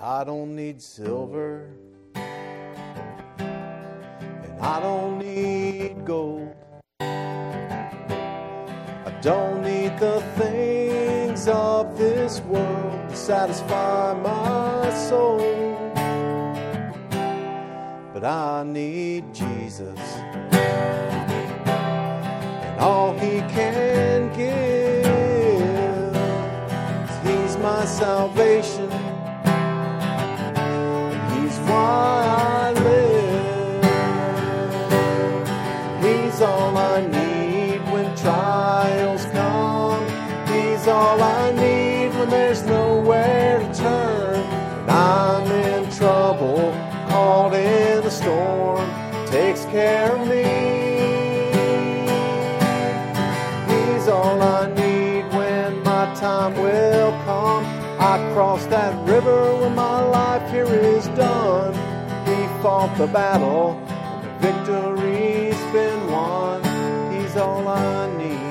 I don't need silver, and I don't need gold. I don't need the things of this world to satisfy my soul. But I need Jesus and all He can give. He's my salvation. Care of me. He's all I need when my time will come. I cross that river when my life here is done. He fought the battle, and the victory's been won. He's all I need.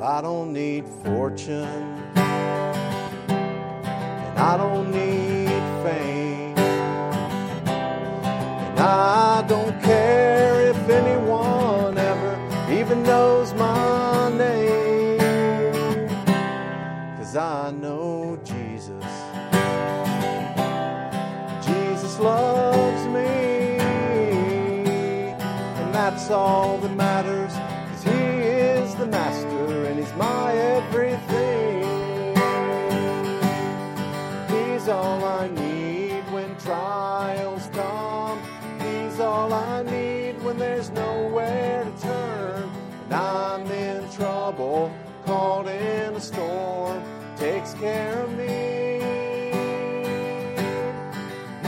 I don't need fortune, I don't need fame. And I don't care if anyone ever even knows my name. Cause I know Jesus. Jesus loves me. And that's all that matters. Cause He is the Master and He's my everything. All I need when trials come. He's all I need when there's nowhere to turn. And I'm in trouble, caught in a storm, takes care of me.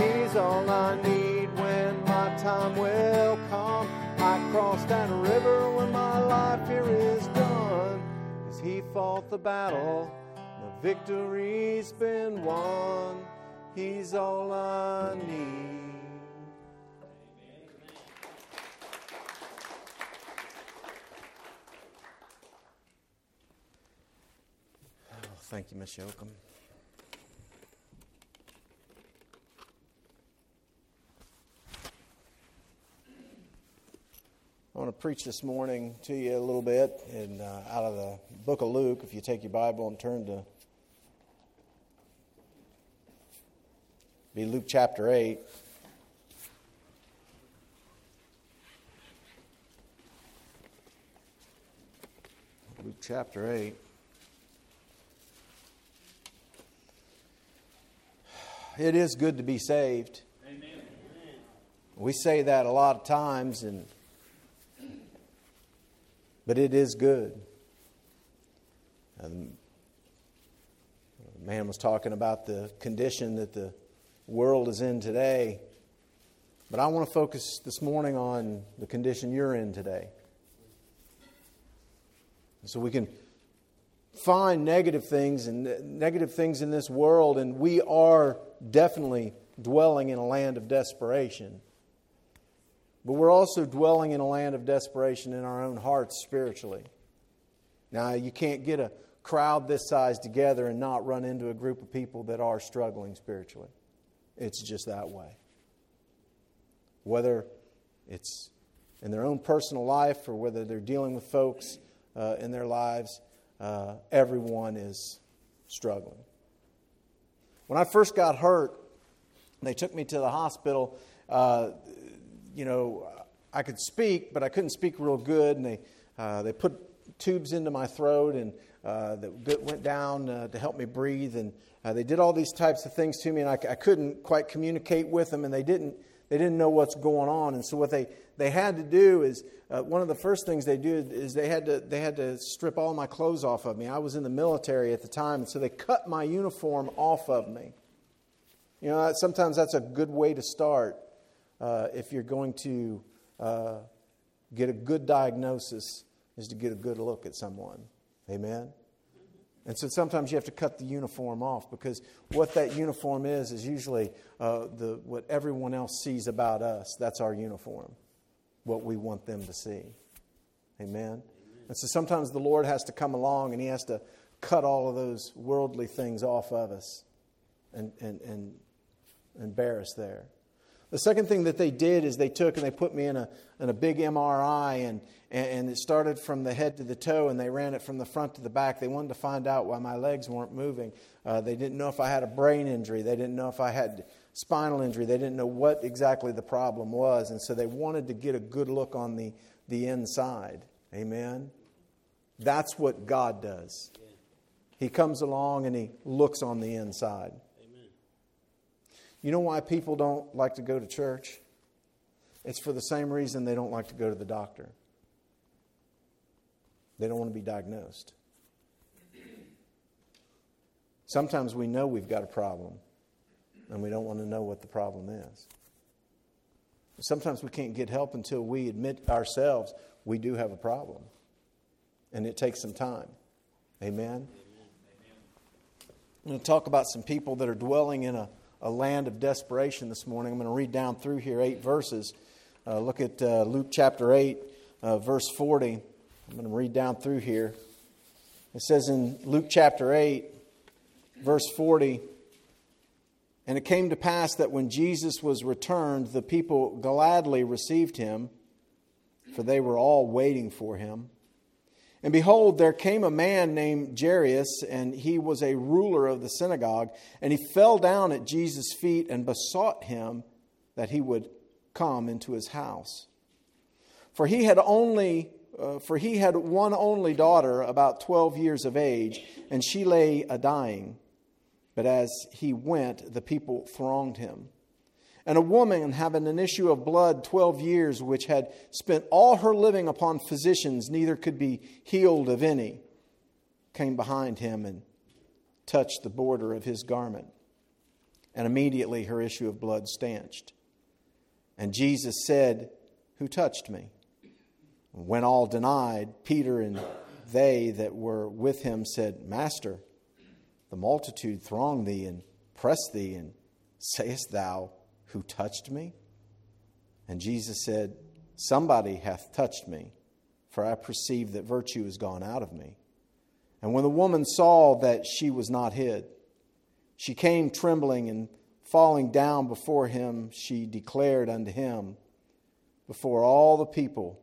He's all I need when my time will come. I cross that river when my life here is done. Cause he fought the battle, victory's been won. He's all I need. Oh, thank you, Miss Yoakum. I want to preach this morning to you a little bit and uh, out of the book of Luke. If you take your Bible and turn to be Luke chapter 8. Luke chapter 8. It is good to be saved. Amen. We say that a lot of times, and but it is good. Um, and the man was talking about the condition that the world is in today. But I want to focus this morning on the condition you're in today. So we can find negative things and negative things in this world, and we are definitely dwelling in a land of desperation. But we're also dwelling in a land of desperation in our own hearts spiritually. Now, you can't get a crowd this size together and not run into a group of people that are struggling spiritually. It's just that way. Whether it's in their own personal life or whether they're dealing with folks uh, in their lives, uh, everyone is struggling. When I first got hurt, they took me to the hospital. Uh, you know, I could speak, but I couldn't speak real good, and they uh, they put tubes into my throat and uh, that went down uh, to help me breathe, and uh, they did all these types of things to me, and I, I, couldn't quite communicate with them, and they didn't they didn't know what's going on, and so what they they had to do is uh, one of the first things they did is they had to they had to strip all my clothes off of me. I was in the military at the time, and so they cut my uniform off of me. You know, sometimes that's a good way to start uh, if you're going to uh, get a good diagnosis, is to get a good look at someone. Amen? And so sometimes you have to cut the uniform off because what that uniform is is usually uh, the, what everyone else sees about us. That's our uniform, what we want them to see. Amen? And so sometimes the Lord has to come along and He has to cut all of those worldly things off of us and, and, and, us there. The second thing that they did is they took and they put me in a, in a big MRI, and, and it started from the head to the toe, and they ran it from the front to the back. They wanted to find out why my legs weren't moving. Uh, they didn't know if I had a brain injury. They didn't know if I had spinal injury. They didn't know what exactly the problem was, and so they wanted to get a good look on the, the inside. Amen? That's what God does. He comes along and He looks on the inside. You know why people don't like to go to church? It's for the same reason they don't like to go to the doctor. They don't want to be diagnosed. Sometimes we know we've got a problem and we don't want to know what the problem is. Sometimes we can't get help until we admit ourselves we do have a problem. And it takes some time. Amen? I'm going to talk about some people that are dwelling in a a land of desperation this morning. I'm going to read down through here eight verses. Uh, look at uh, Luke chapter 8, uh, verse 40. I'm going to read down through here. It says in Luke chapter 8, verse 40 And it came to pass that when Jesus was returned, the people gladly received him, for they were all waiting for him. And behold, there came a man named Jairus, and he was a ruler of the synagogue, and he fell down at Jesus' feet and besought him that he would come into his house. For he had only uh, for he had one only daughter about 12 years of age, and she lay a dying. But as he went, the people thronged him. And a woman having an issue of blood 12 years, which had spent all her living upon physicians, neither could be healed of any, came behind him and touched the border of his garment. And immediately her issue of blood stanched. And Jesus said, Who touched me? When all denied, Peter and they that were with him said, Master, the multitude throng thee and press thee, and sayest thou, who touched me? And Jesus said, Somebody hath touched me, for I perceive that virtue is gone out of me. And when the woman saw that she was not hid, she came trembling and falling down before him, she declared unto him before all the people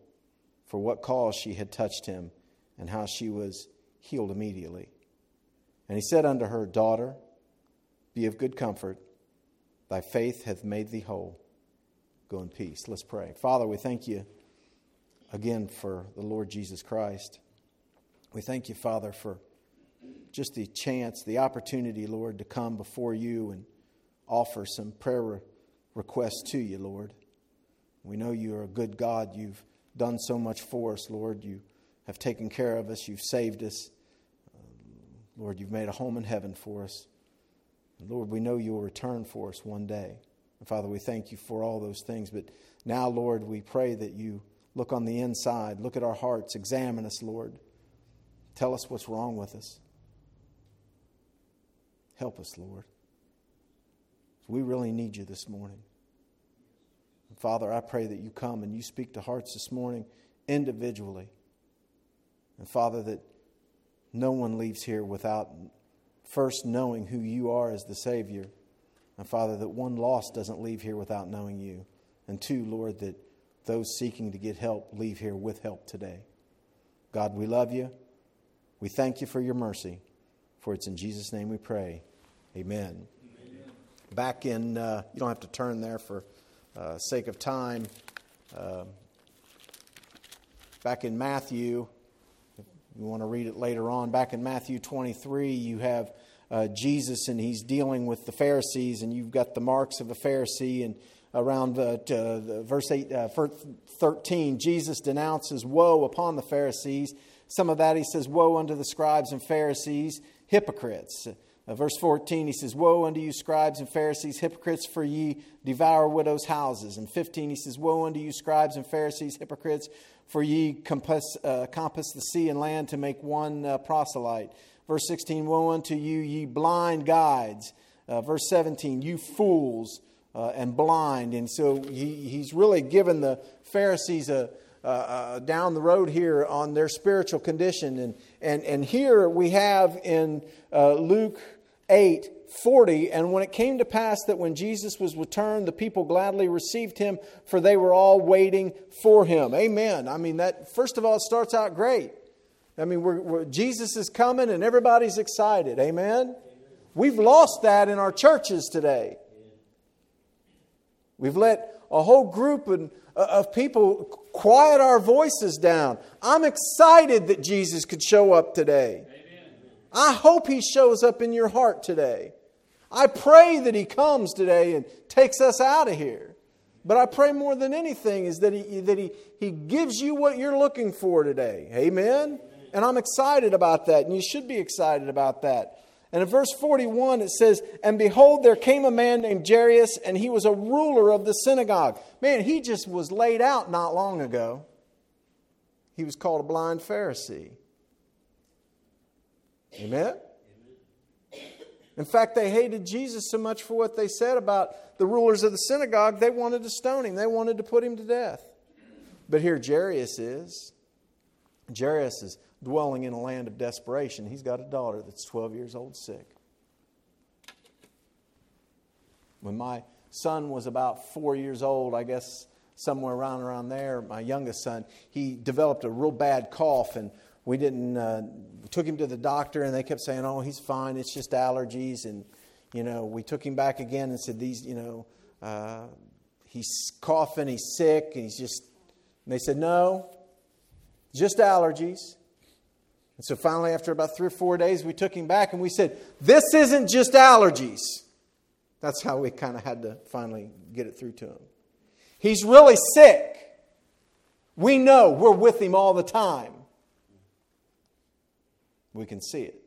for what cause she had touched him and how she was healed immediately. And he said unto her, Daughter, be of good comfort Thy faith hath made thee whole. Go in peace. Let's pray. Father, we thank you again for the Lord Jesus Christ. We thank you, Father, for just the chance, the opportunity, Lord, to come before you and offer some prayer re- requests to you, Lord. We know you are a good God. You've done so much for us, Lord. You have taken care of us. You've saved us. Lord, you've made a home in heaven for us. Lord, we know you will return for us one day. And Father, we thank you for all those things. But now, Lord, we pray that you look on the inside, look at our hearts, examine us, Lord. Tell us what's wrong with us. Help us, Lord. We really need you this morning. And Father, I pray that you come and you speak to hearts this morning individually. And Father, that no one leaves here without first knowing who you are as the Savior. And Father, that one lost doesn't leave here without knowing you. And two, Lord, that those seeking to get help leave here with help today. God, we love you. We thank you for your mercy. For it's in Jesus' name we pray. Amen. Amen. Back in, uh, you don't have to turn there for uh, sake of time. Uh, back in Matthew, you want to read it later on. Back in Matthew 23, you have uh, Jesus and he's dealing with the Pharisees, and you've got the marks of a Pharisee. And around uh, to, verse 8, uh, 13, Jesus denounces woe upon the Pharisees. Some of that he says, Woe unto the scribes and Pharisees, hypocrites. Uh, verse 14, he says, Woe unto you, scribes and Pharisees, hypocrites, for ye devour widows' houses. And 15, he says, Woe unto you, scribes and Pharisees, hypocrites, for ye compass, uh, compass the sea and land to make one uh, proselyte. Verse 16, Woe unto you, ye blind guides. Uh, verse 17, you fools uh, and blind. And so he, he's really given the Pharisees a, uh, uh, down the road here on their spiritual condition. And, and, and here we have in uh, Luke 8 40, and when it came to pass that when Jesus was returned, the people gladly received him, for they were all waiting for him. Amen. I mean, that first of all, it starts out great. I mean, we're, we're, Jesus is coming and everybody's excited. Amen. We've lost that in our churches today. We've let a whole group of, uh, of people quiet our voices down. I'm excited that Jesus could show up today. I hope he shows up in your heart today. I pray that he comes today and takes us out of here. But I pray more than anything is that he, that he, he gives you what you're looking for today. Amen? And I'm excited about that, and you should be excited about that. And in verse 41, it says, And behold, there came a man named Jairus, and he was a ruler of the synagogue. Man, he just was laid out not long ago. He was called a blind Pharisee. Amen? In fact, they hated Jesus so much for what they said about the rulers of the synagogue, they wanted to stone him, they wanted to put him to death. But here Jairus is. Jairus is dwelling in a land of desperation. He's got a daughter that's 12 years old, sick. When my son was about four years old, I guess somewhere around around there, my youngest son, he developed a real bad cough, and we didn't uh, took him to the doctor, and they kept saying, "Oh, he's fine. It's just allergies." And you know, we took him back again and said, "These, you know, uh, he's coughing, he's sick, and he's just." And they said, "No, just allergies." And so finally, after about three or four days, we took him back and we said, This isn't just allergies. That's how we kind of had to finally get it through to him. He's really sick. We know we're with him all the time. We can see it.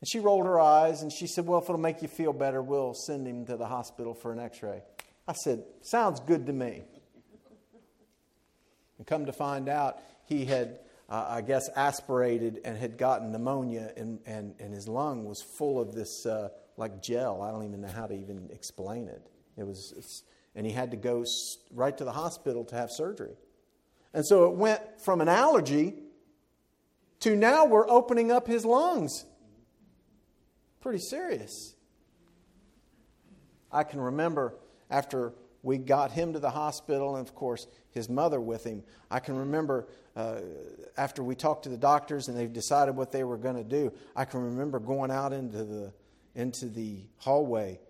And she rolled her eyes and she said, Well, if it'll make you feel better, we'll send him to the hospital for an x ray. I said, Sounds good to me. And come to find out, he had uh, I guess, aspirated and had gotten pneumonia, and, and, and his lung was full of this uh, like gel. I don't even know how to even explain it. It was, and he had to go right to the hospital to have surgery. And so it went from an allergy to now we're opening up his lungs. Pretty serious. I can remember after we got him to the hospital, and of course, his mother with him. I can remember uh, after we talked to the doctors and they've decided what they were going to do. I can remember going out into the into the hallway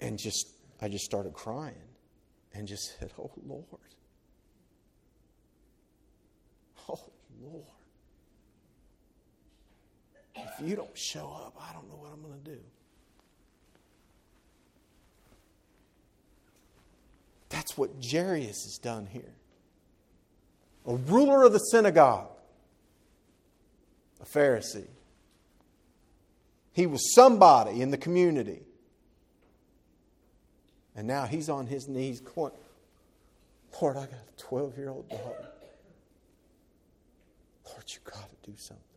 and just I just started crying and just said, "Oh Lord, oh Lord, if you don't show up, I don't know what I'm going to do." That's what Jairus has done here. A ruler of the synagogue, a Pharisee. He was somebody in the community. And now he's on his knees going, Lord, I got a 12 year old daughter. Lord, you got to do something.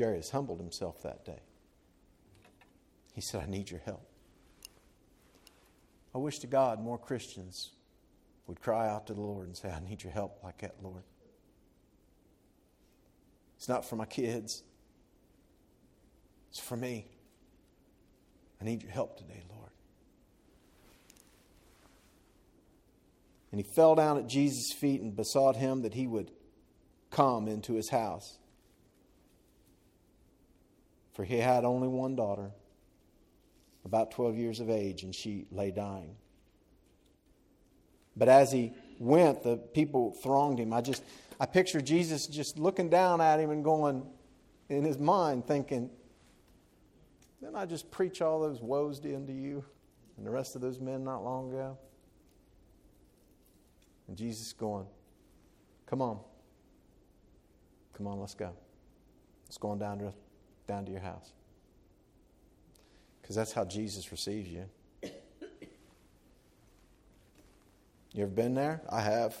Jairus humbled himself that day. He said, I need your help. I wish to God more Christians would cry out to the Lord and say, I need your help like that, Lord. It's not for my kids, it's for me. I need your help today, Lord. And he fell down at Jesus' feet and besought him that he would come into his house. For he had only one daughter about 12 years of age, and she lay dying. But as he went, the people thronged him. I just, I picture Jesus just looking down at him and going, in his mind, thinking, didn't I just preach all those woes into you and the rest of those men not long ago? And Jesus going, come on. Come on, let's go. Let's go on down to, down to your house. Because that's how Jesus receives you. You ever been there? I have.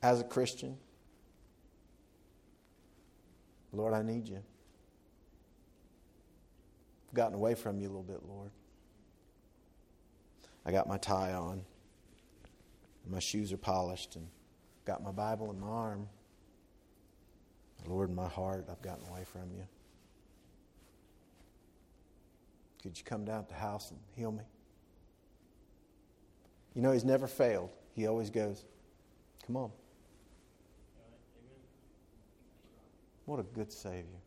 As a Christian, Lord, I need you. I've gotten away from you a little bit, Lord. I got my tie on, my shoes are polished, and got my Bible in my arm. Lord, my heart, I've gotten away from you. Could you come down to the house and heal me? You know, He's never failed. He always goes, Come on. What a good Savior.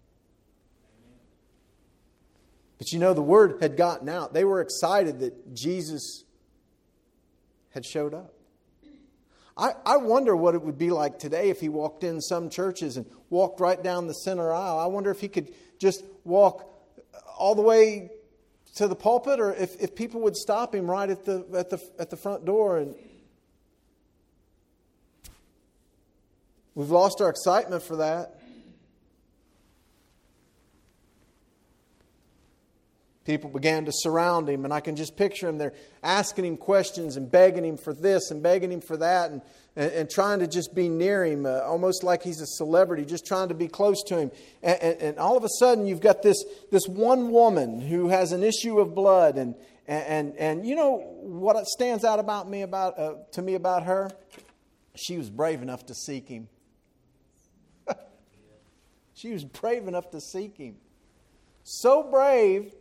But you know, the word had gotten out. They were excited that Jesus had showed up. I, I wonder what it would be like today if he walked in some churches and walked right down the center aisle. I wonder if he could just walk all the way to the pulpit or if, if people would stop him right at the, at, the, at the front door. And we've lost our excitement for that. People began to surround him, and I can just picture him. They're asking him questions and begging him for this and begging him for that and, and, and trying to just be near him, uh, almost like he's a celebrity, just trying to be close to him. And, and, and, all of a sudden, you've got this, this one woman who has an issue of blood. And, and, and, you know what stands out about me about, uh, to me about her? She was brave enough to seek him. she was brave enough to seek him. So brave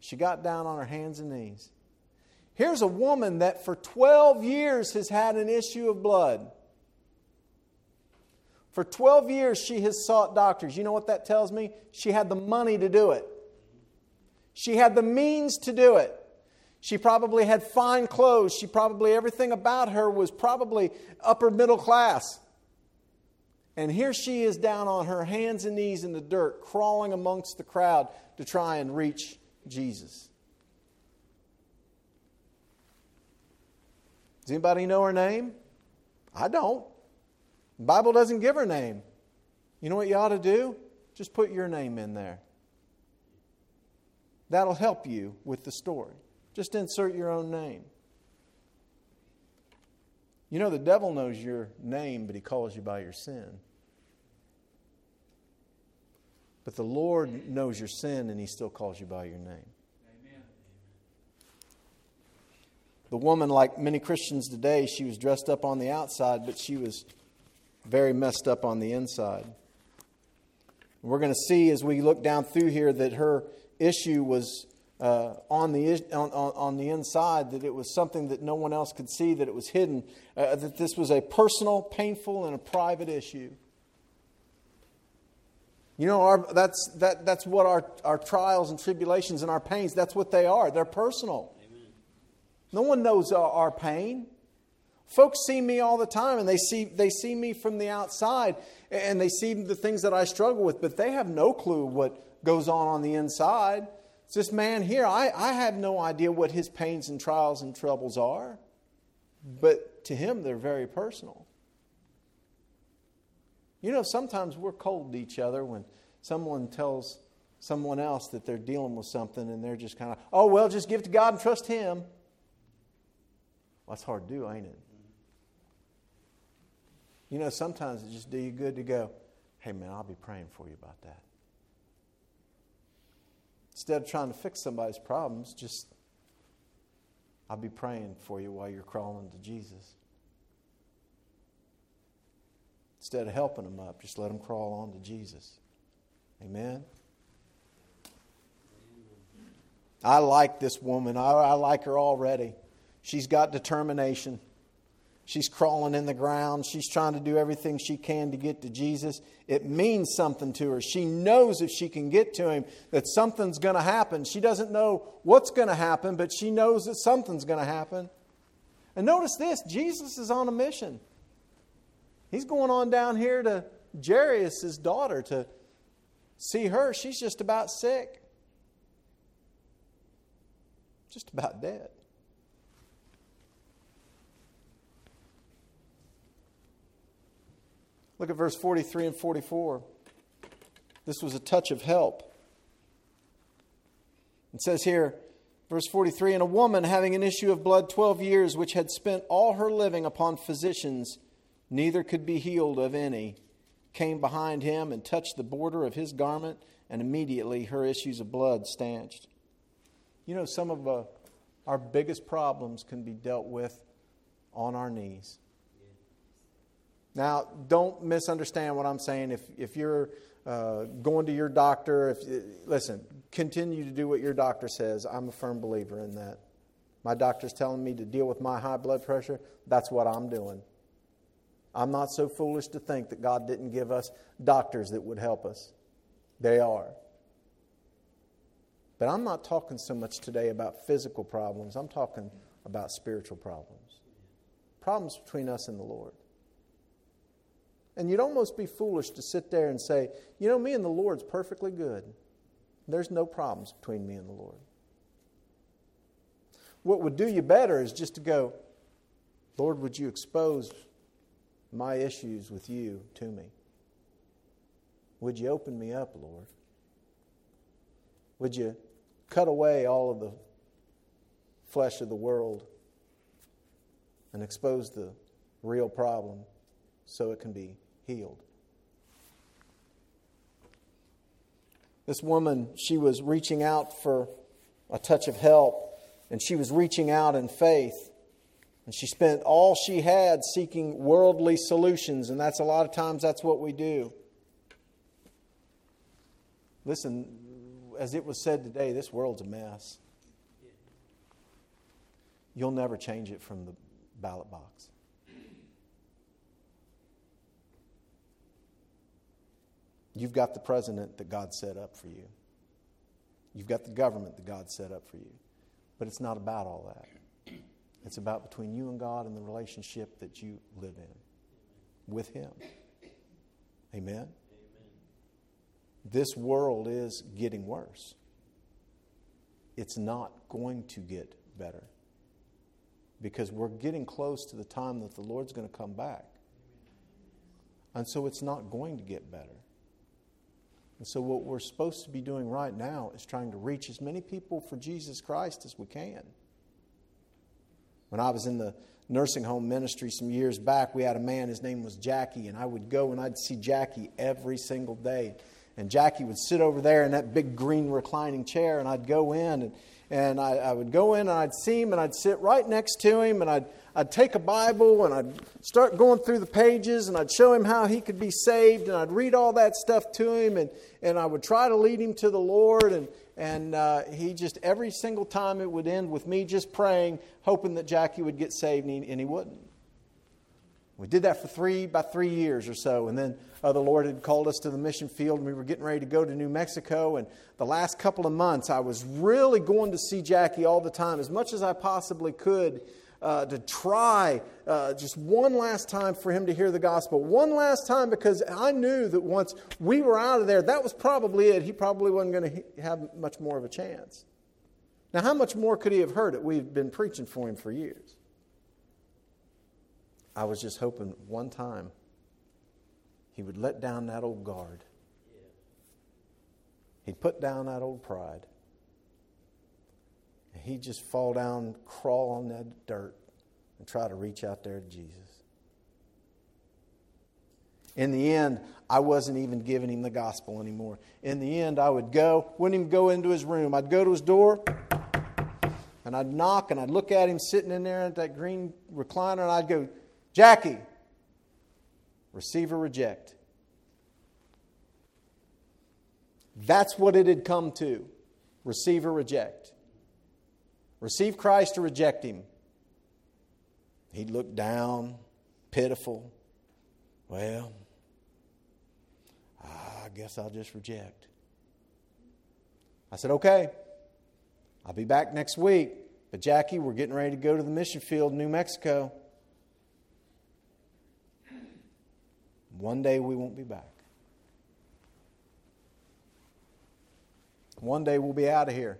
she got down on her hands and knees. Here's a woman that for 12 years has had an issue of blood. For 12 years, she has sought doctors. You know what that tells me? She had the money to do it. She had the means to do it. She probably had fine clothes. She probably, everything about her was probably upper middle class. And here she is down on her hands and knees in the dirt, crawling amongst the crowd to try and reach Jesus. Does anybody know her name? I don't. The Bible doesn't give her name. You know what you ought to do? Just put your name in there. That'll help you with the story. Just insert your own name. You know, the devil knows your name, but he calls you by your sin. But the Lord knows your sin and He still calls you by your name. Amen. The woman, like many Christians today, she was dressed up on the outside, but she was very messed up on the inside. We're going to see as we look down through here that her issue was uh, on, the, on, on, the inside, that it was something that no one else could see, that it was hidden, uh, that this was a personal, painful, and a private issue. You know, our, that's, that, that's what our, our trials and tribulations and our pains, that's what they are. They're personal. Amen. No one knows our, our pain. Folks see me all the time and they see, they see me from the outside and they see the things that I struggle with, but they have no clue what goes on on the inside. It's this man here, I, I have no idea what his pains and trials and troubles are, but to him they're very personal. You know, sometimes we're cold to each other when someone tells someone else that they're dealing with something and they're just kind of, oh, well, just give it to God and trust Him. Well, that's hard to do, ain't it? You know, sometimes it just do you good to go, hey, man, I'll be praying for you about that. Instead of trying to fix somebody's problems, just, I'll be praying for you while you're crawling to Jesus. Instead of helping them up, just let them crawl on to Jesus. Amen. I like this woman. I, I like her already. She's got determination. She's crawling in the ground. She's trying to do everything she can to get to Jesus. It means something to her. She knows if she can get to him that something's going to happen. She doesn't know what's going to happen, but she knows that something's going to happen. And notice this Jesus is on a mission. He's going on down here to Jairus' daughter to see her. She's just about sick, just about dead. Look at verse 43 and 44. This was a touch of help. It says here, verse 43 And a woman having an issue of blood 12 years, which had spent all her living upon physicians, neither could be healed of any, came behind him and touched the border of his garment, and immediately her issues of blood stanched. You know, some of uh, our biggest problems can be dealt with on our knees. Now, don't misunderstand what I'm saying. If, if you're uh, going to your doctor, if listen, continue to do what your doctor says. I'm a firm believer in that. My doctor's telling me to deal with my high blood pressure. That's what I'm doing. I'm not so foolish to think that God didn't give us doctors that would help us. They are. But I'm not talking so much today about physical problems, I'm talking about spiritual problems. Problems between us and the Lord. And you'd almost be foolish to sit there and say, you know, me and the Lord's perfectly good. There's no problems between me and the Lord. What would do you better is just to go, Lord, would you expose my issues with you to me? Would you open me up, Lord? Would you cut away all of the flesh of the world and expose the real problem so it can be healed? This woman, she was reaching out for a touch of help, and she was reaching out in faith. And she spent all she had seeking worldly solutions, and that's a lot of times that's what we do. Listen, as it was said today, this world's a mess. You'll never change it from the ballot box. You've got the president that God set up for you. You've got the government that God set up for you. But it's not about all that. It's about between you and God and the relationship that you live in with Him. Amen? Amen. This world is getting worse. It's not going to get better because we're getting close to the time that the Lord's going to come back. And so it's not going to get better. And so, what we're supposed to be doing right now is trying to reach as many people for Jesus Christ as we can. When I was in the nursing home ministry some years back, we had a man, his name was Jackie, and I would go and I'd see Jackie every single day. And Jackie would sit over there in that big green reclining chair, and I'd go in and, and I, I would go in and I'd see him and I'd sit right next to him and I'd, I'd take a Bible and I'd start going through the pages and I'd show him how he could be saved and I'd read all that stuff to him and, and I would try to lead him to the Lord. And, and uh, he just, every single time it would end with me just praying, hoping that Jackie would get saved, and he, and he wouldn't. We did that for three, about three years or so. And then uh, the Lord had called us to the mission field, and we were getting ready to go to New Mexico. And the last couple of months, I was really going to see Jackie all the time, as much as I possibly could uh, to try uh, just one last time for him to hear the gospel. One last time because I knew that once we were out of there, that was probably it. He probably wasn't going to have much more of a chance. Now, how much more could he have heard it? We've been preaching for him for years. I was just hoping one time he would let down that old guard. He'd put down that old pride he'd just fall down, crawl on that dirt, and try to reach out there to Jesus. In the end, I wasn't even giving him the gospel anymore. In the end, I would go, wouldn't even go into his room. I'd go to his door, and I'd knock, and I'd look at him sitting in there at that green recliner, and I'd go, Jackie, receive or reject. That's what it had come to receive or reject. Receive Christ or reject Him. He'd look down, pitiful. Well, I guess I'll just reject. I said, okay, I'll be back next week. But Jackie, we're getting ready to go to the mission field in New Mexico. One day we won't be back. One day we'll be out of here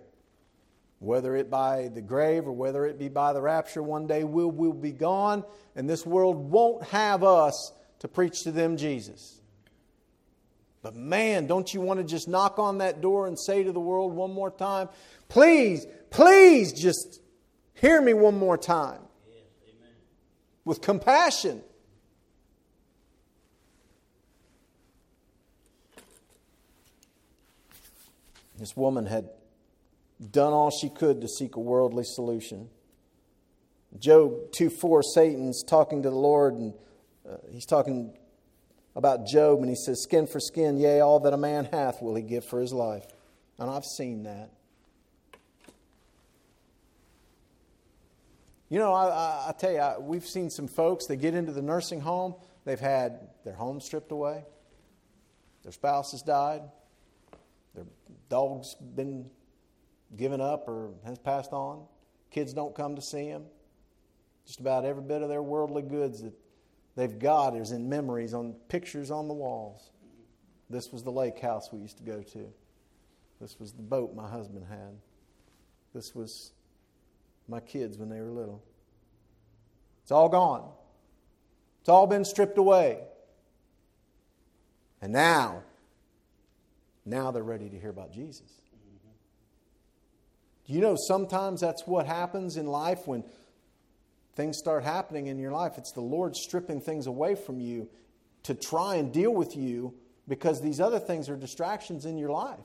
whether it by the grave or whether it be by the rapture one day we'll, we'll be gone and this world won't have us to preach to them jesus. But man don't you want to just knock on that door and say to the world one more time please please just hear me one more time. With compassion. This woman had done all she could to seek a worldly solution. Job 2 4, Satan's talking to the Lord, and uh, he's talking about Job, and he says, Skin for skin, yea, all that a man hath will he give for his life. And I've seen that. You know, I, I, I tell you, I, we've seen some folks that get into the nursing home, they've had their home stripped away, their spouse has died, their dog's been given up or has passed on, kids don't come to see him. Just about every bit of their worldly goods that they've got is in memories on pictures on the walls. This was the lake house we used to go to. This was the boat my husband had. This was my kids when they were little. It's all gone. It's all been stripped away. And now, now they're ready to hear about Jesus. You know sometimes that's what happens in life when things start happening in your life? It's the Lord stripping things away from you to try and deal with you because these other things are distractions in your life.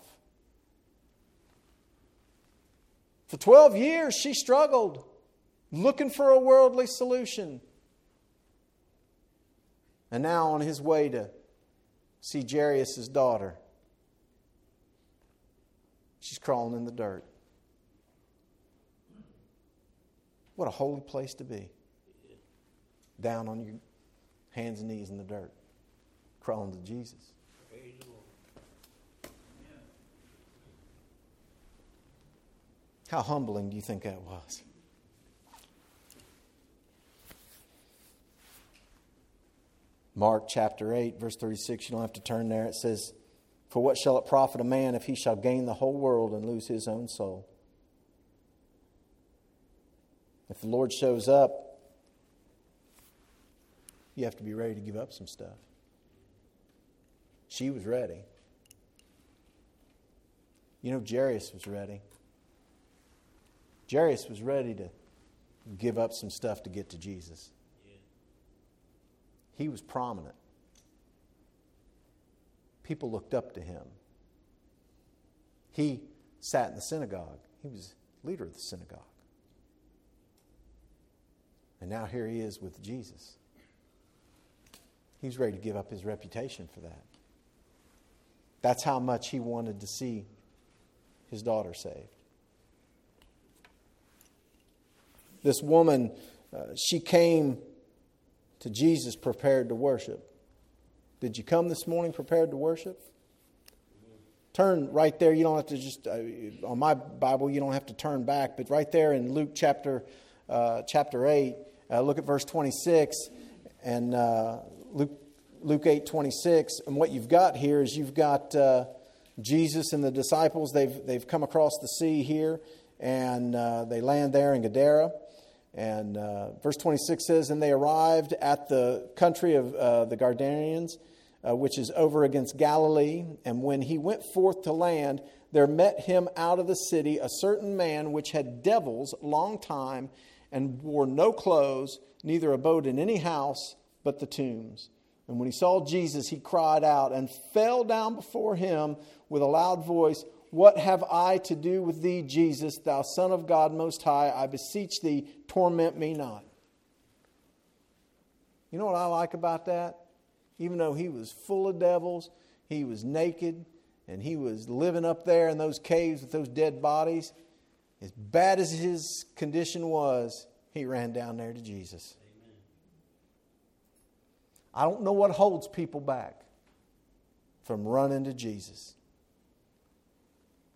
For 12 years, she struggled looking for a worldly solution. And now, on his way to see Jairus' daughter, she's crawling in the dirt. What a holy place to be. Down on your hands and knees in the dirt, crawling to Jesus. How humbling do you think that was? Mark chapter 8, verse 36, you don't have to turn there. It says, For what shall it profit a man if he shall gain the whole world and lose his own soul? If the Lord shows up, you have to be ready to give up some stuff. She was ready. You know, Jairus was ready. Jairus was ready to give up some stuff to get to Jesus. He was prominent. People looked up to him. He sat in the synagogue. He was leader of the synagogue. And now here he is with Jesus. He's ready to give up his reputation for that. That's how much he wanted to see his daughter saved. This woman, uh, she came to Jesus prepared to worship. Did you come this morning prepared to worship? Turn right there. You don't have to just, uh, on my Bible, you don't have to turn back, but right there in Luke chapter, uh, chapter 8, uh, look at verse 26 and uh, Luke, Luke 8 26. And what you've got here is you've got uh, Jesus and the disciples. They've, they've come across the sea here and uh, they land there in Gadara. And uh, verse 26 says, And they arrived at the country of uh, the Gardarians, which is over against Galilee. And when he went forth to land, there met him out of the city a certain man which had devils long time and wore no clothes, neither abode in any house but the tombs. And when he saw Jesus, he cried out and fell down before him with a loud voice. What have I to do with thee, Jesus, thou Son of God Most High? I beseech thee, torment me not. You know what I like about that? Even though he was full of devils, he was naked, and he was living up there in those caves with those dead bodies, as bad as his condition was, he ran down there to Jesus. Amen. I don't know what holds people back from running to Jesus.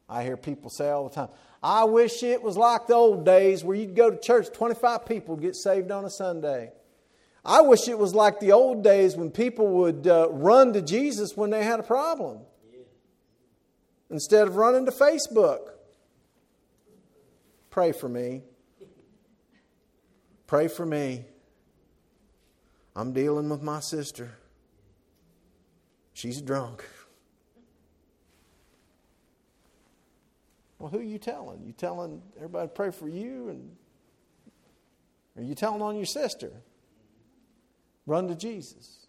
I hear people say all the time, I wish it was like the old days where you'd go to church, 25 people get saved on a Sunday. I wish it was like the old days when people would uh, run to Jesus when they had a problem instead of running to Facebook. Pray for me. Pray for me. I'm dealing with my sister. She's drunk. Well, who are you telling? You telling everybody pray for you, and are you telling on your sister? Run to Jesus.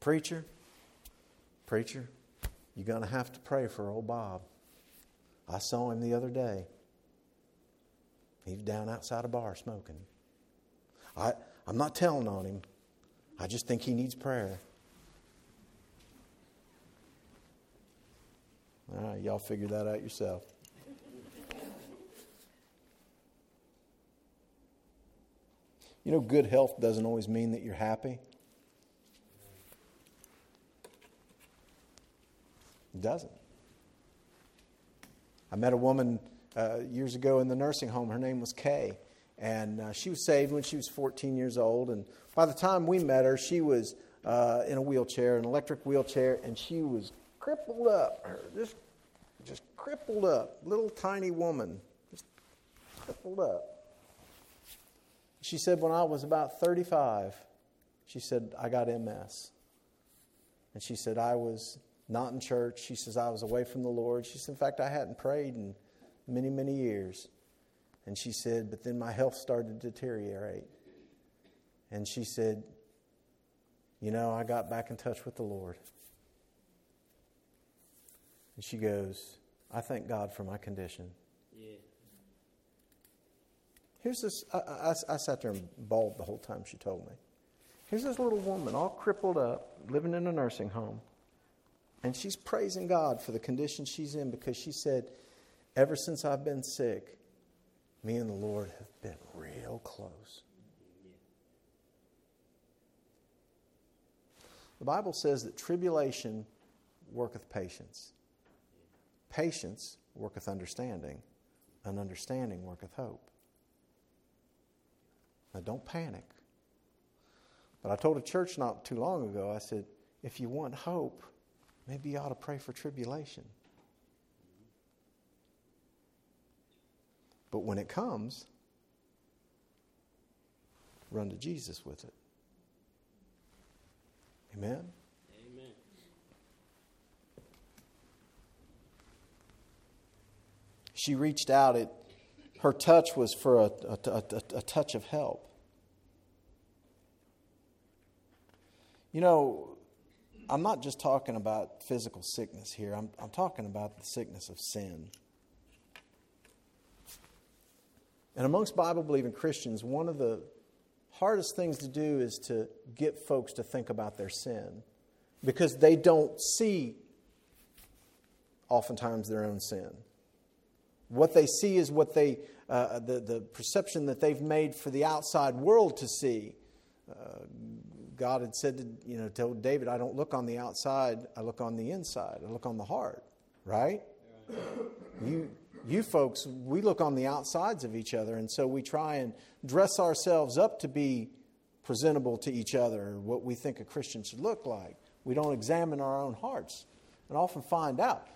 Preacher, preacher, you're going to have to pray for old Bob. I saw him the other day. He was down outside a bar smoking. I, I'm not telling on him. I just think he needs prayer. All right, y'all figure that out yourself. You know, good health doesn't always mean that you're happy. It doesn't. I met a woman uh, years ago in the nursing home. Her name was Kay. And uh, she was saved when she was 14 years old. And by the time we met her, she was uh, in a wheelchair, an electric wheelchair, and she was crippled up. Just, just crippled up. Little tiny woman. Just crippled up. She said, when I was about 35, she said, I got MS. And she said, I was not in church. She says, I was away from the Lord. She said, in fact, I hadn't prayed in many, many years. And she said, but then my health started to deteriorate. And she said, you know, I got back in touch with the Lord. And she goes, I thank God for my condition. Yeah. Here's this, I, I, I sat there and bawled the whole time she told me. Here's this little woman, all crippled up, living in a nursing home. And she's praising God for the condition she's in because she said, Ever since I've been sick, me and the Lord have been real close. The Bible says that tribulation worketh patience, patience worketh understanding, and understanding worketh hope. Now, don't panic. But I told a church not too long ago, I said, if you want hope, maybe you ought to pray for tribulation. But when it comes, run to Jesus with it. Amen? Amen. She reached out. It, her touch was for a, a, a, a touch of help. You know, I'm not just talking about physical sickness here, I'm, I'm talking about the sickness of sin. And amongst Bible believing Christians, one of the hardest things to do is to get folks to think about their sin because they don't see oftentimes their own sin. What they see is what they, uh, the, the perception that they've made for the outside world to see. Uh, God had said to, you know, told David, I don't look on the outside, I look on the inside, I look on the heart, right? You, you folks, we look on the outsides of each other, and so we try and dress ourselves up to be presentable to each other, what we think a Christian should look like. We don't examine our own hearts and often find out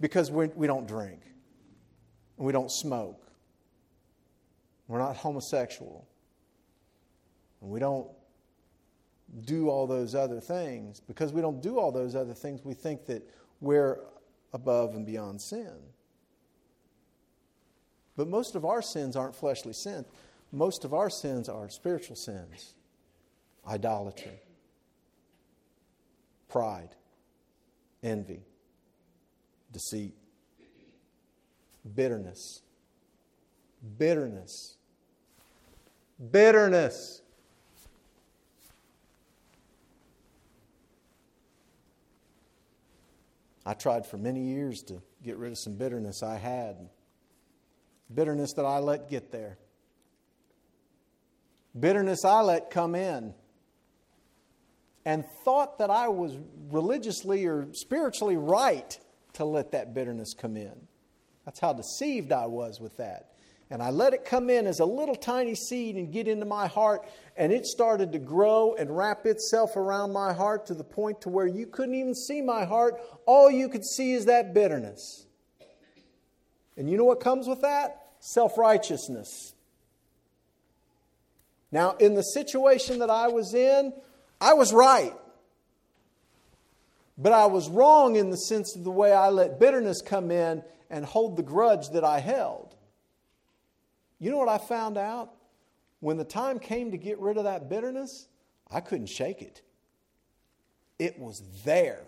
because we're, we do not drink, and we don't smoke, we're not homosexual, and we don't do all those other things. Because we don't do all those other things, we think that we're above and beyond sin. But most of our sins aren't fleshly sins. Most of our sins are spiritual sins idolatry, pride, envy, deceit, bitterness. Bitterness. Bitterness. I tried for many years to get rid of some bitterness I had bitterness that I let get there, bitterness I let come in, and thought that I was religiously or spiritually right to let that bitterness come in. That's how deceived I was with that. And I let it come in as a little tiny seed and get into my heart, and it started to grow and wrap itself around my heart to the point to where you couldn't even see my heart. All you could see is that bitterness. And you know what comes with that? self righteousness. Now, in the situation that I was in, I was right. But I was wrong in the sense of the way I let bitterness come in and hold the grudge that I held. You know what I found out? When the time came to get rid of that bitterness, I couldn't shake it. It was there.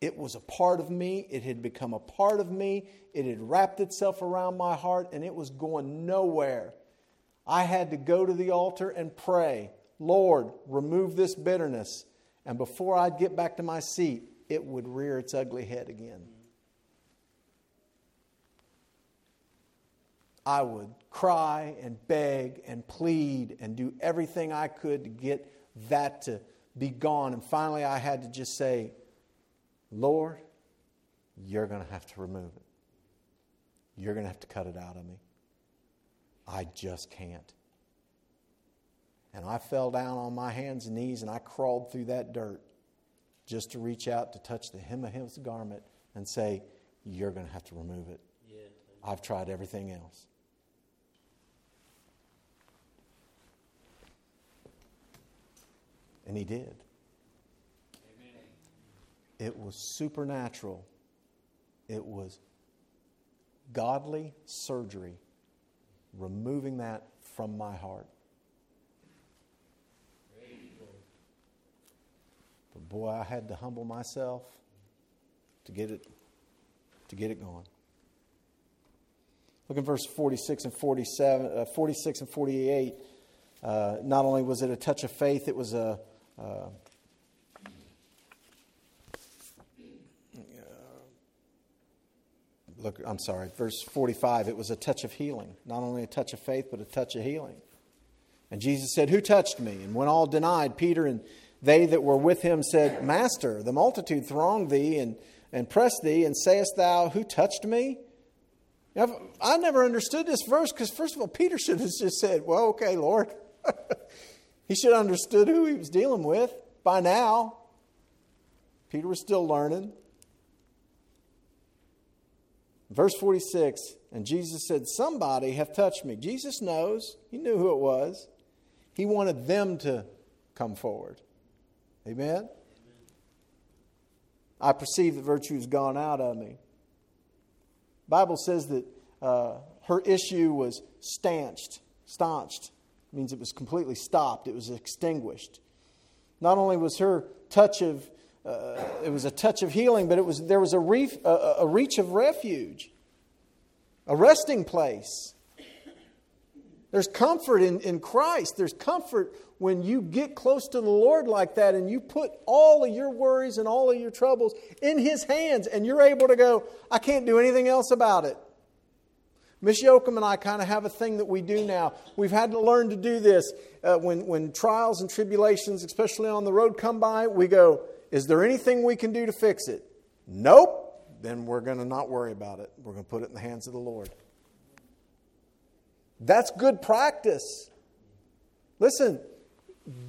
It was a part of me. It had become a part of me. It had wrapped itself around my heart, and it was going nowhere. I had to go to the altar and pray, Lord, remove this bitterness. And before I'd get back to my seat, it would rear its ugly head again. I would cry and beg and plead and do everything I could to get that to be gone. And finally, I had to just say, Lord, you're going to have to remove it. You're going to have to cut it out of me. I just can't. And I fell down on my hands and knees and I crawled through that dirt just to reach out to touch the hem of his garment and say, You're going to have to remove it. Yeah. I've tried everything else. And he did. Amen. It was supernatural, it was godly surgery, removing that from my heart. But boy, I had to humble myself to get it to get it going. Look at verse 46 and 47, uh, 46 and 48. Uh, not only was it a touch of faith, it was a uh, look, I'm sorry, verse 45, it was a touch of healing. Not only a touch of faith, but a touch of healing. And Jesus said, Who touched me? And when all denied, Peter and they that were with him said, Master, the multitude throng thee and, and press thee, and sayest thou, Who touched me? I never understood this verse because, first of all, Peter should have just said, Well, okay, Lord. He should have understood who he was dealing with by now. Peter was still learning. Verse 46 And Jesus said, Somebody hath touched me. Jesus knows. He knew who it was. He wanted them to come forward. Amen? I perceive that virtue has gone out of me. Bible says that uh, her issue was stanched, staunched means it was completely stopped, it was extinguished. Not only was her touch of, uh, it was a touch of healing, but it was, there was a, reef, a, a reach of refuge, a resting place. There's comfort in, in Christ. There's comfort when you get close to the Lord like that and you put all of your worries and all of your troubles in His hands and you're able to go, I can't do anything else about it. Miss Yoakum and I kind of have a thing that we do now. We've had to learn to do this. Uh, when, when trials and tribulations, especially on the road, come by, we go, Is there anything we can do to fix it? Nope. Then we're going to not worry about it. We're going to put it in the hands of the Lord. That's good practice. Listen,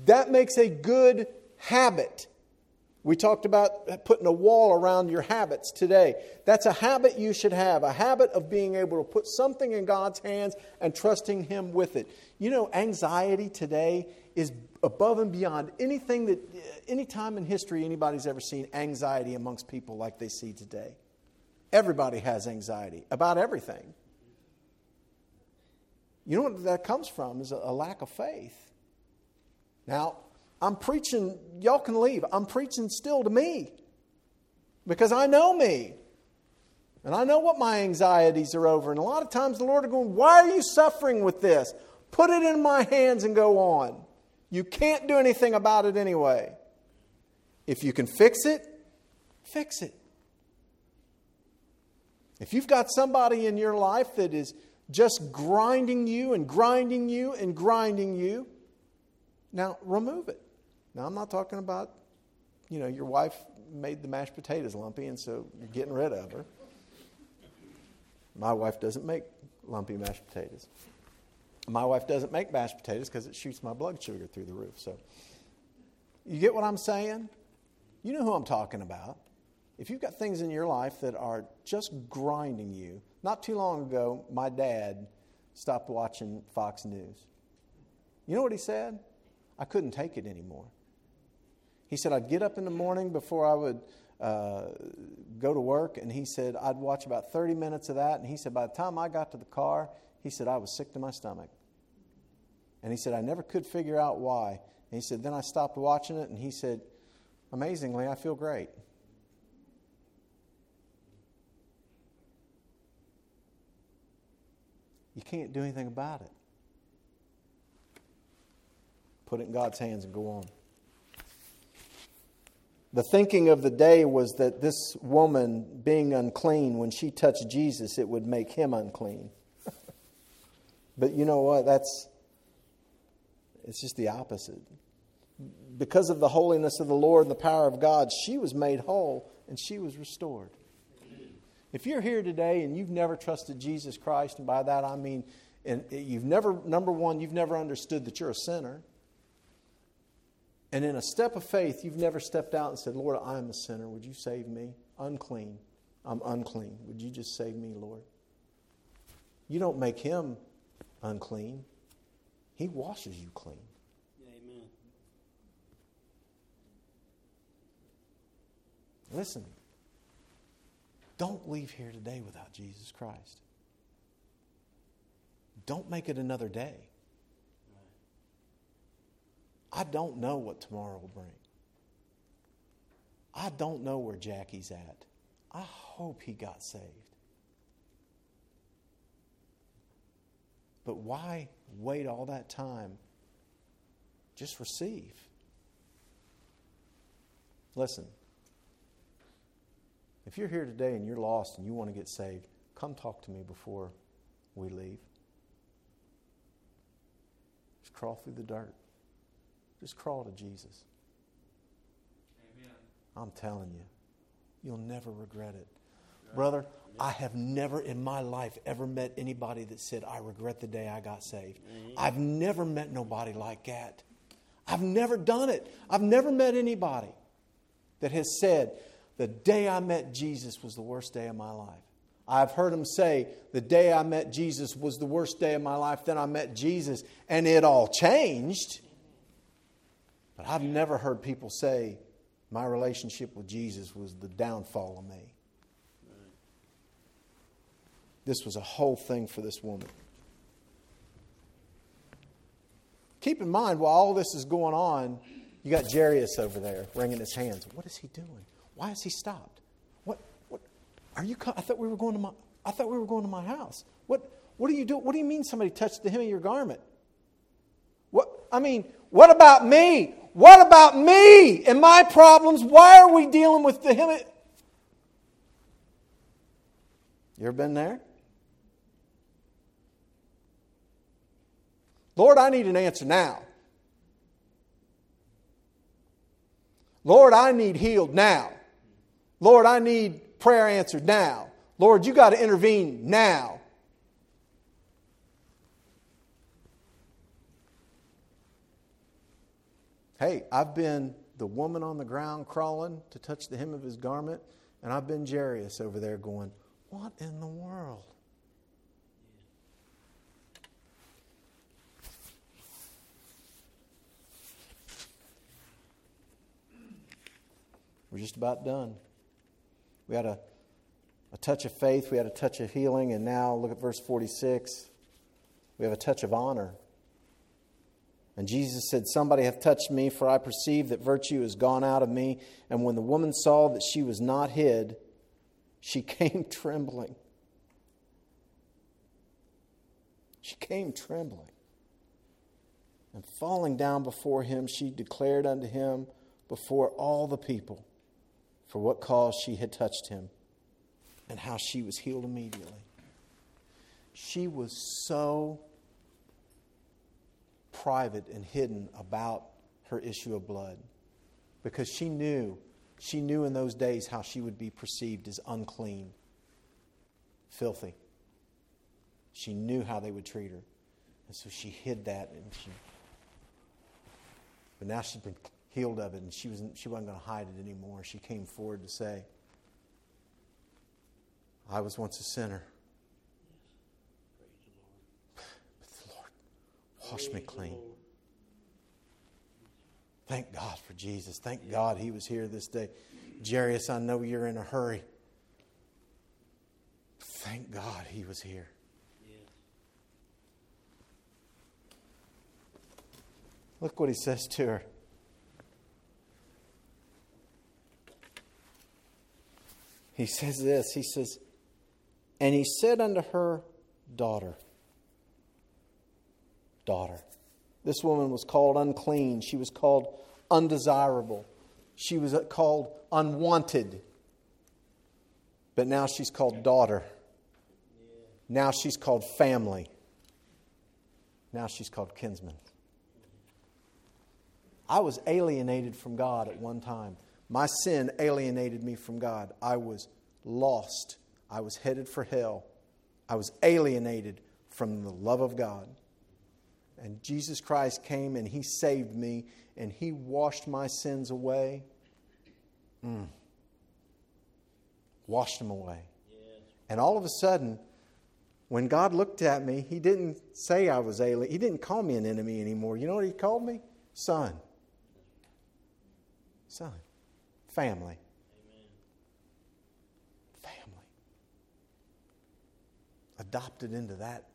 that makes a good habit. We talked about putting a wall around your habits today. That's a habit you should have, a habit of being able to put something in God's hands and trusting Him with it. You know, anxiety today is above and beyond anything that, uh, any time in history anybody's ever seen anxiety amongst people like they see today. Everybody has anxiety about everything. You know what that comes from is a, a lack of faith. Now, I'm preaching, y'all can leave. I'm preaching still to me because I know me. And I know what my anxieties are over. And a lot of times the Lord are going, Why are you suffering with this? Put it in my hands and go on. You can't do anything about it anyway. If you can fix it, fix it. If you've got somebody in your life that is just grinding you and grinding you and grinding you, now remove it. Now, I'm not talking about, you know, your wife made the mashed potatoes lumpy and so you're getting rid of her. My wife doesn't make lumpy mashed potatoes. My wife doesn't make mashed potatoes because it shoots my blood sugar through the roof. So, you get what I'm saying? You know who I'm talking about. If you've got things in your life that are just grinding you, not too long ago, my dad stopped watching Fox News. You know what he said? I couldn't take it anymore. He said, I'd get up in the morning before I would uh, go to work, and he said, I'd watch about 30 minutes of that. And he said, by the time I got to the car, he said, I was sick to my stomach. And he said, I never could figure out why. And he said, then I stopped watching it, and he said, amazingly, I feel great. You can't do anything about it. Put it in God's hands and go on. The thinking of the day was that this woman being unclean, when she touched Jesus, it would make him unclean. but you know what? That's it's just the opposite. Because of the holiness of the Lord and the power of God, she was made whole and she was restored. If you're here today and you've never trusted Jesus Christ, and by that I mean, and you've never, number one, you've never understood that you're a sinner. And in a step of faith, you've never stepped out and said, Lord, I am a sinner. Would you save me? Unclean. I'm unclean. Would you just save me, Lord? You don't make him unclean, he washes you clean. Amen. Listen, don't leave here today without Jesus Christ. Don't make it another day. I don't know what tomorrow will bring. I don't know where Jackie's at. I hope he got saved. But why wait all that time? Just receive. Listen, if you're here today and you're lost and you want to get saved, come talk to me before we leave. Just crawl through the dirt. Just crawl to Jesus. Amen. I'm telling you, you'll never regret it. Brother, I have never in my life ever met anybody that said, I regret the day I got saved. Mm-hmm. I've never met nobody like that. I've never done it. I've never met anybody that has said, the day I met Jesus was the worst day of my life. I've heard them say, the day I met Jesus was the worst day of my life. Then I met Jesus and it all changed. But I've never heard people say, my relationship with Jesus was the downfall of me. This was a whole thing for this woman. Keep in mind, while all this is going on, you got Jairus over there wringing his hands. What is he doing? Why has he stopped? What? What? Are you? I thought we were going to my. I thought we were going to my house. What? What do you do? What do you mean somebody touched the hem of your garment? What? I mean, what about me? What about me and my problems? Why are we dealing with the hem? You ever been there? Lord, I need an answer now. Lord, I need healed now. Lord, I need prayer answered now. Lord, you got to intervene now. Hey, I've been the woman on the ground crawling to touch the hem of his garment, and I've been Jairus over there going, What in the world? We're just about done. We had a, a touch of faith, we had a touch of healing, and now look at verse 46. We have a touch of honor. And Jesus said, Somebody hath touched me, for I perceive that virtue is gone out of me. And when the woman saw that she was not hid, she came trembling. She came trembling. And falling down before him, she declared unto him before all the people for what cause she had touched him and how she was healed immediately. She was so private and hidden about her issue of blood because she knew she knew in those days how she would be perceived as unclean filthy she knew how they would treat her and so she hid that and she but now she's been healed of it, and she wasn't, she wasn't going to hide it anymore. She came forward to say, I was once a sinner. But the Lord washed me clean. Thank God for Jesus. Thank God he was here this day. Jairus, I know you're in a hurry. Thank God he was here. Look what he says to her. he says this He says, And he said unto her, Daughter, daughter. This woman was called unclean. She was called undesirable. She was called unwanted. But now she's called daughter. Now she's called family. Now she's called kinsman. I was alienated from God at one time. My sin alienated me from God. I was lost. I was headed for hell. I was alienated from the love of God. And Jesus Christ came and He saved me and He washed my sins away. Mm. Washed them away. And all of a sudden, when God looked at me, He didn't say I was alien. He didn't call me an enemy anymore. You know what He called me? Son. Son. Family. Amen. Family. Adopted into that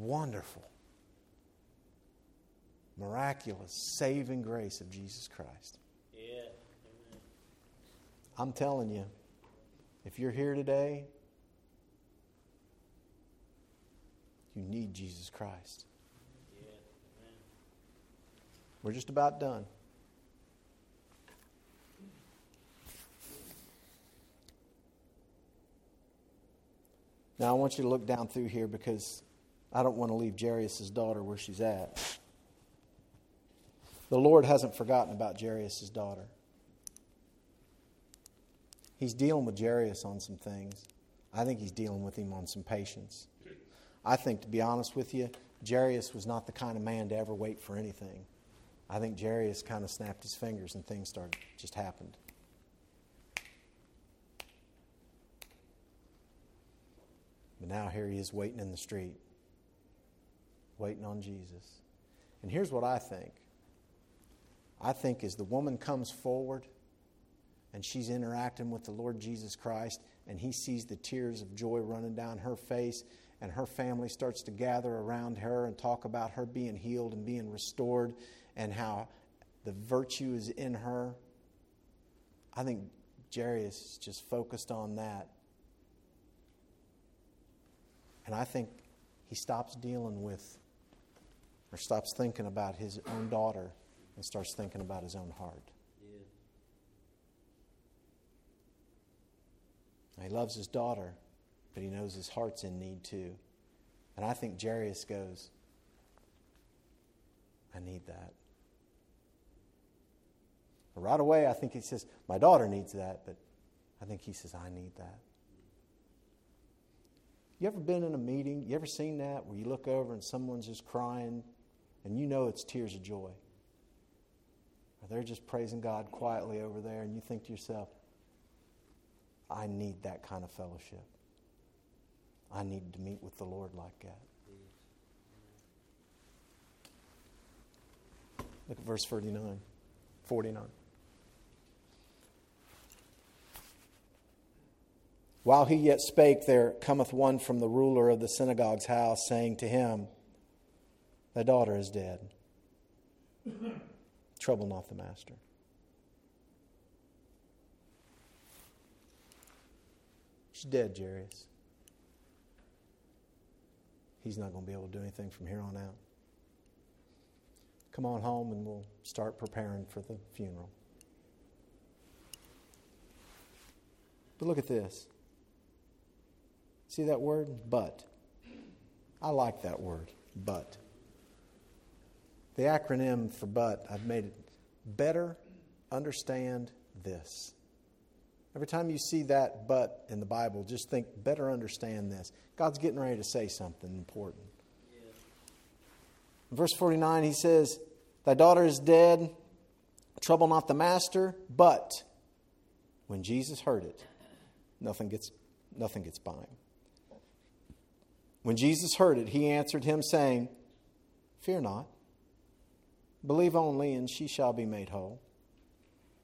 wonderful, miraculous, saving grace of Jesus Christ. Yeah. Amen. I'm telling you, if you're here today, you need Jesus Christ. Yeah. We're just about done. Now, I want you to look down through here because I don't want to leave Jairus' daughter where she's at. The Lord hasn't forgotten about Jairus' daughter. He's dealing with Jairus on some things. I think he's dealing with him on some patience. I think, to be honest with you, Jairus was not the kind of man to ever wait for anything. I think Jairus kind of snapped his fingers and things started just happened. But now here he is waiting in the street, waiting on Jesus. And here's what I think I think as the woman comes forward and she's interacting with the Lord Jesus Christ, and he sees the tears of joy running down her face, and her family starts to gather around her and talk about her being healed and being restored, and how the virtue is in her. I think Jairus is just focused on that and I think he stops dealing with or stops thinking about his own daughter and starts thinking about his own heart. Yeah. He loves his daughter, but he knows his heart's in need too. And I think Jairus goes, I need that. right away, I think he says, My daughter needs that, but I think he says, I need that. You ever been in a meeting? You ever seen that where you look over and someone's just crying and you know it's tears of joy? Or they're just praising God quietly over there and you think to yourself, I need that kind of fellowship. I need to meet with the Lord like that. Look at verse 49, 49. While he yet spake, there cometh one from the ruler of the synagogue's house, saying to him, Thy daughter is dead. Trouble not the master. She's dead, Jairus. He's not going to be able to do anything from here on out. Come on home and we'll start preparing for the funeral. But look at this. See that word? But. I like that word, but. The acronym for but, I've made it better understand this. Every time you see that but in the Bible, just think better understand this. God's getting ready to say something important. Verse 49, he says, Thy daughter is dead, trouble not the master, but when Jesus heard it, nothing gets, nothing gets by him. When Jesus heard it, he answered him, saying, Fear not, believe only, and she shall be made whole.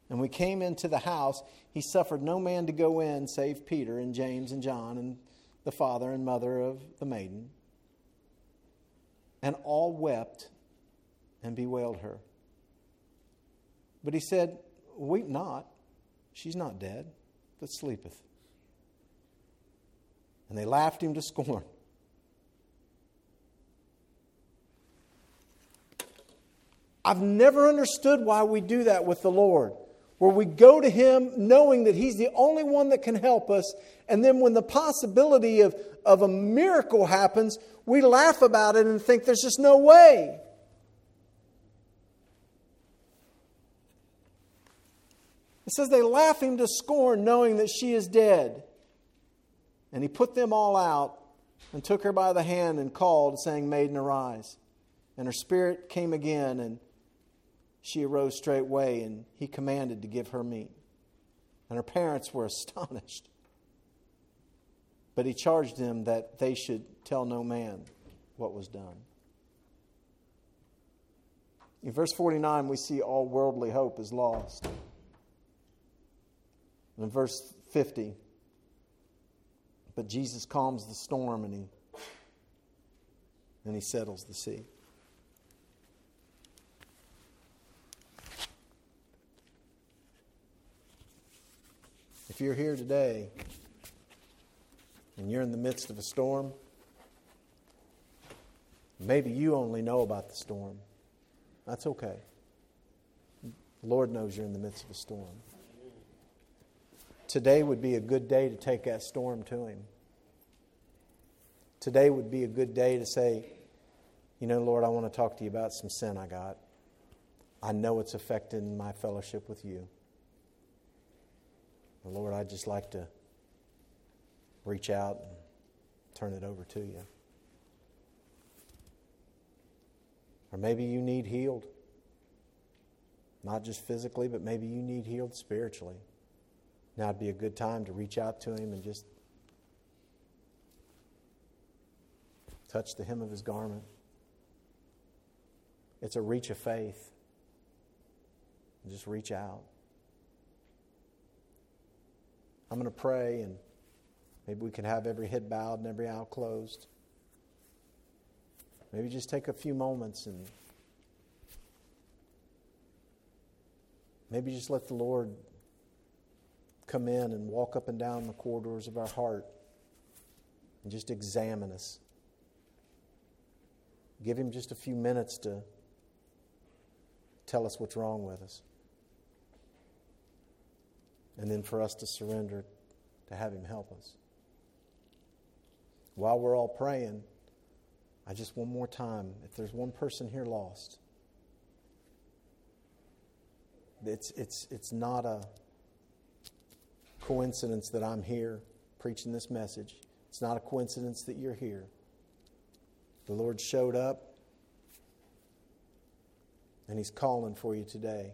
And we came into the house. He suffered no man to go in save Peter and James and John and the father and mother of the maiden. And all wept and bewailed her. But he said, Weep not, she's not dead, but sleepeth. And they laughed him to scorn. I've never understood why we do that with the Lord, where we go to Him knowing that He's the only one that can help us, and then when the possibility of, of a miracle happens, we laugh about it and think there's just no way. It says they laugh him to scorn, knowing that she is dead. And he put them all out and took her by the hand and called, saying, Maiden, arise. And her spirit came again, and she arose straightway, and he commanded to give her meat. And her parents were astonished. But he charged them that they should tell no man what was done. In verse 49, we see all worldly hope is lost. And in verse 50, but Jesus calms the storm and he, and he settles the sea. If you're here today and you're in the midst of a storm, maybe you only know about the storm. That's okay. The Lord knows you're in the midst of a storm. Today would be a good day to take that storm to Him. Today would be a good day to say, You know, Lord, I want to talk to you about some sin I got. I know it's affecting my fellowship with you. Lord, I'd just like to reach out and turn it over to you. Or maybe you need healed. Not just physically, but maybe you need healed spiritually. Now would be a good time to reach out to him and just touch the hem of his garment. It's a reach of faith. Just reach out. I'm going to pray, and maybe we can have every head bowed and every eye closed. Maybe just take a few moments and maybe just let the Lord come in and walk up and down the corridors of our heart and just examine us. Give Him just a few minutes to tell us what's wrong with us. And then for us to surrender to have Him help us. While we're all praying, I just one more time, if there's one person here lost, it's, it's, it's not a coincidence that I'm here preaching this message. It's not a coincidence that you're here. The Lord showed up, and He's calling for you today.